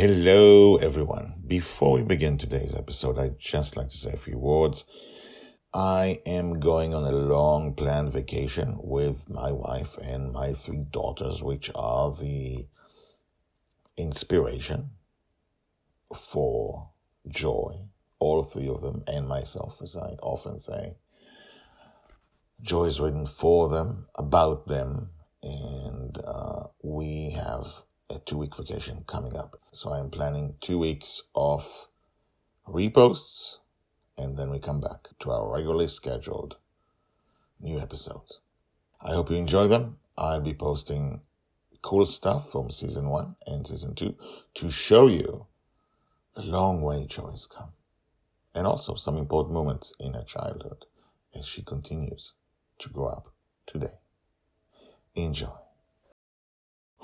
Hello, everyone. Before we begin today's episode, I'd just like to say a few words. I am going on a long planned vacation with my wife and my three daughters, which are the inspiration for joy, all three of them, and myself, as I often say. Joy is written for them, about them, and uh, we have a two week vacation coming up. So I'm planning two weeks of reposts, and then we come back to our regularly scheduled new episodes. I hope you enjoy them. I'll be posting cool stuff from season one and season two to show you the long way joy has come, and also some important moments in her childhood as she continues to grow up today. Enjoy.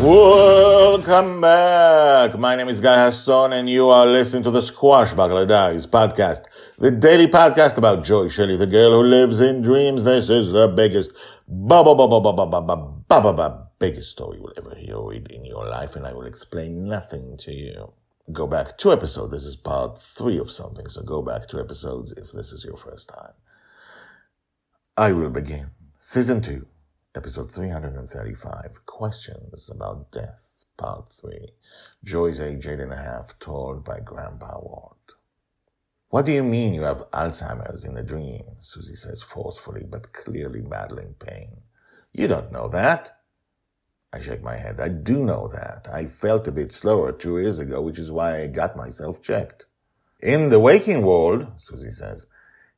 Welcome back. My name is Guy Hasson and you are listening to the Squashbuckler Diaries podcast, the daily podcast about Joy Shelley, the girl who lives in dreams. This is the biggest, ba ba ba ba ba ba ba ba ba ba biggest story you will ever hear in your life, and I will explain nothing to you. Go back two episodes. This is part three of something, so go back two episodes if this is your first time. I will begin. Season two, episode 335, Questions About Death. Part 3. Joy's age eight and a half, told by Grandpa Walt. What do you mean you have Alzheimer's in a dream? Susie says forcefully, but clearly battling pain. You don't know that. I shake my head. I do know that. I felt a bit slower two years ago, which is why I got myself checked. In the waking world, Susie says,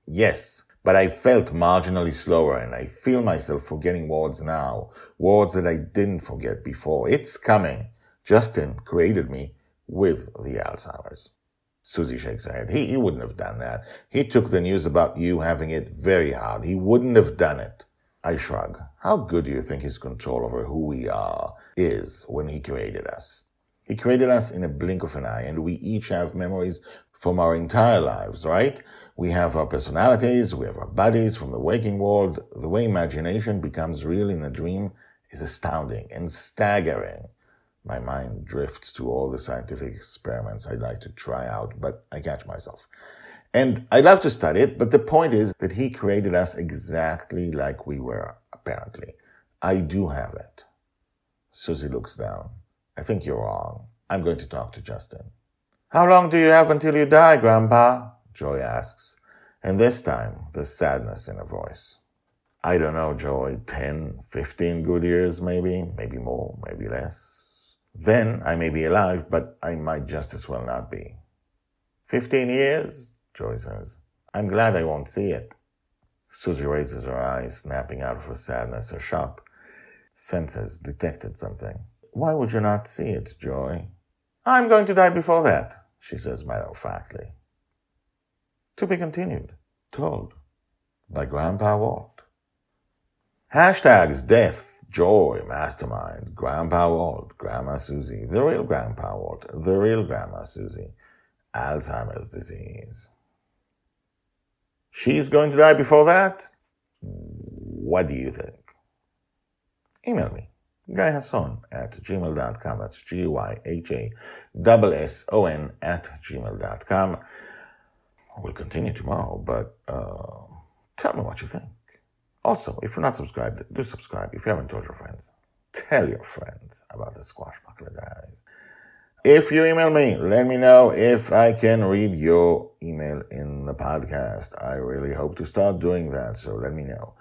yes, but I felt marginally slower and I feel myself forgetting words now, words that I didn't forget before. It's coming. Justin created me with the Alzheimer's. Susie shakes her head. He, he wouldn't have done that. He took the news about you having it very hard. He wouldn't have done it. I shrug. How good do you think his control over who we are is when he created us? He created us in a blink of an eye, and we each have memories from our entire lives, right? We have our personalities, we have our bodies from the waking world. The way imagination becomes real in a dream is astounding and staggering. My mind drifts to all the scientific experiments I'd like to try out, but I catch myself. And I'd love to study it, but the point is that he created us exactly like we were, apparently. I do have it. Susie looks down. I think you're wrong. I'm going to talk to Justin. How long do you have until you die, Grandpa? Joy asks, and this time there's sadness in her voice. I don't know, Joy, 10, 15 good years, maybe, maybe more, maybe less. Then I may be alive, but I might just as well not be. Fifteen years? Joy says. I'm glad I won't see it. Susie raises her eyes, snapping out of her sadness. Her sharp senses detected something. Why would you not see it, Joy? I'm going to die before that, she says matter of factly. To be continued. Told by Grandpa Walt. Hashtags death, joy, mastermind, Grandpa Walt, Grandma Susie, the real Grandpa Walt, the real Grandma Susie, Alzheimer's disease. She's going to die before that? What do you think? Email me, guyhasson at gmail.com. That's G-Y-H-A-S-S-O-N at gmail.com. We'll continue tomorrow, but uh, tell me what you think. Also, if you're not subscribed, do subscribe. If you haven't told your friends, tell your friends about the Squash Squashbuckler Diaries. If you email me, let me know if I can read your email in the podcast. I really hope to start doing that, so let me know.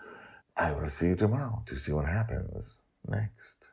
I will see you tomorrow to see what happens next.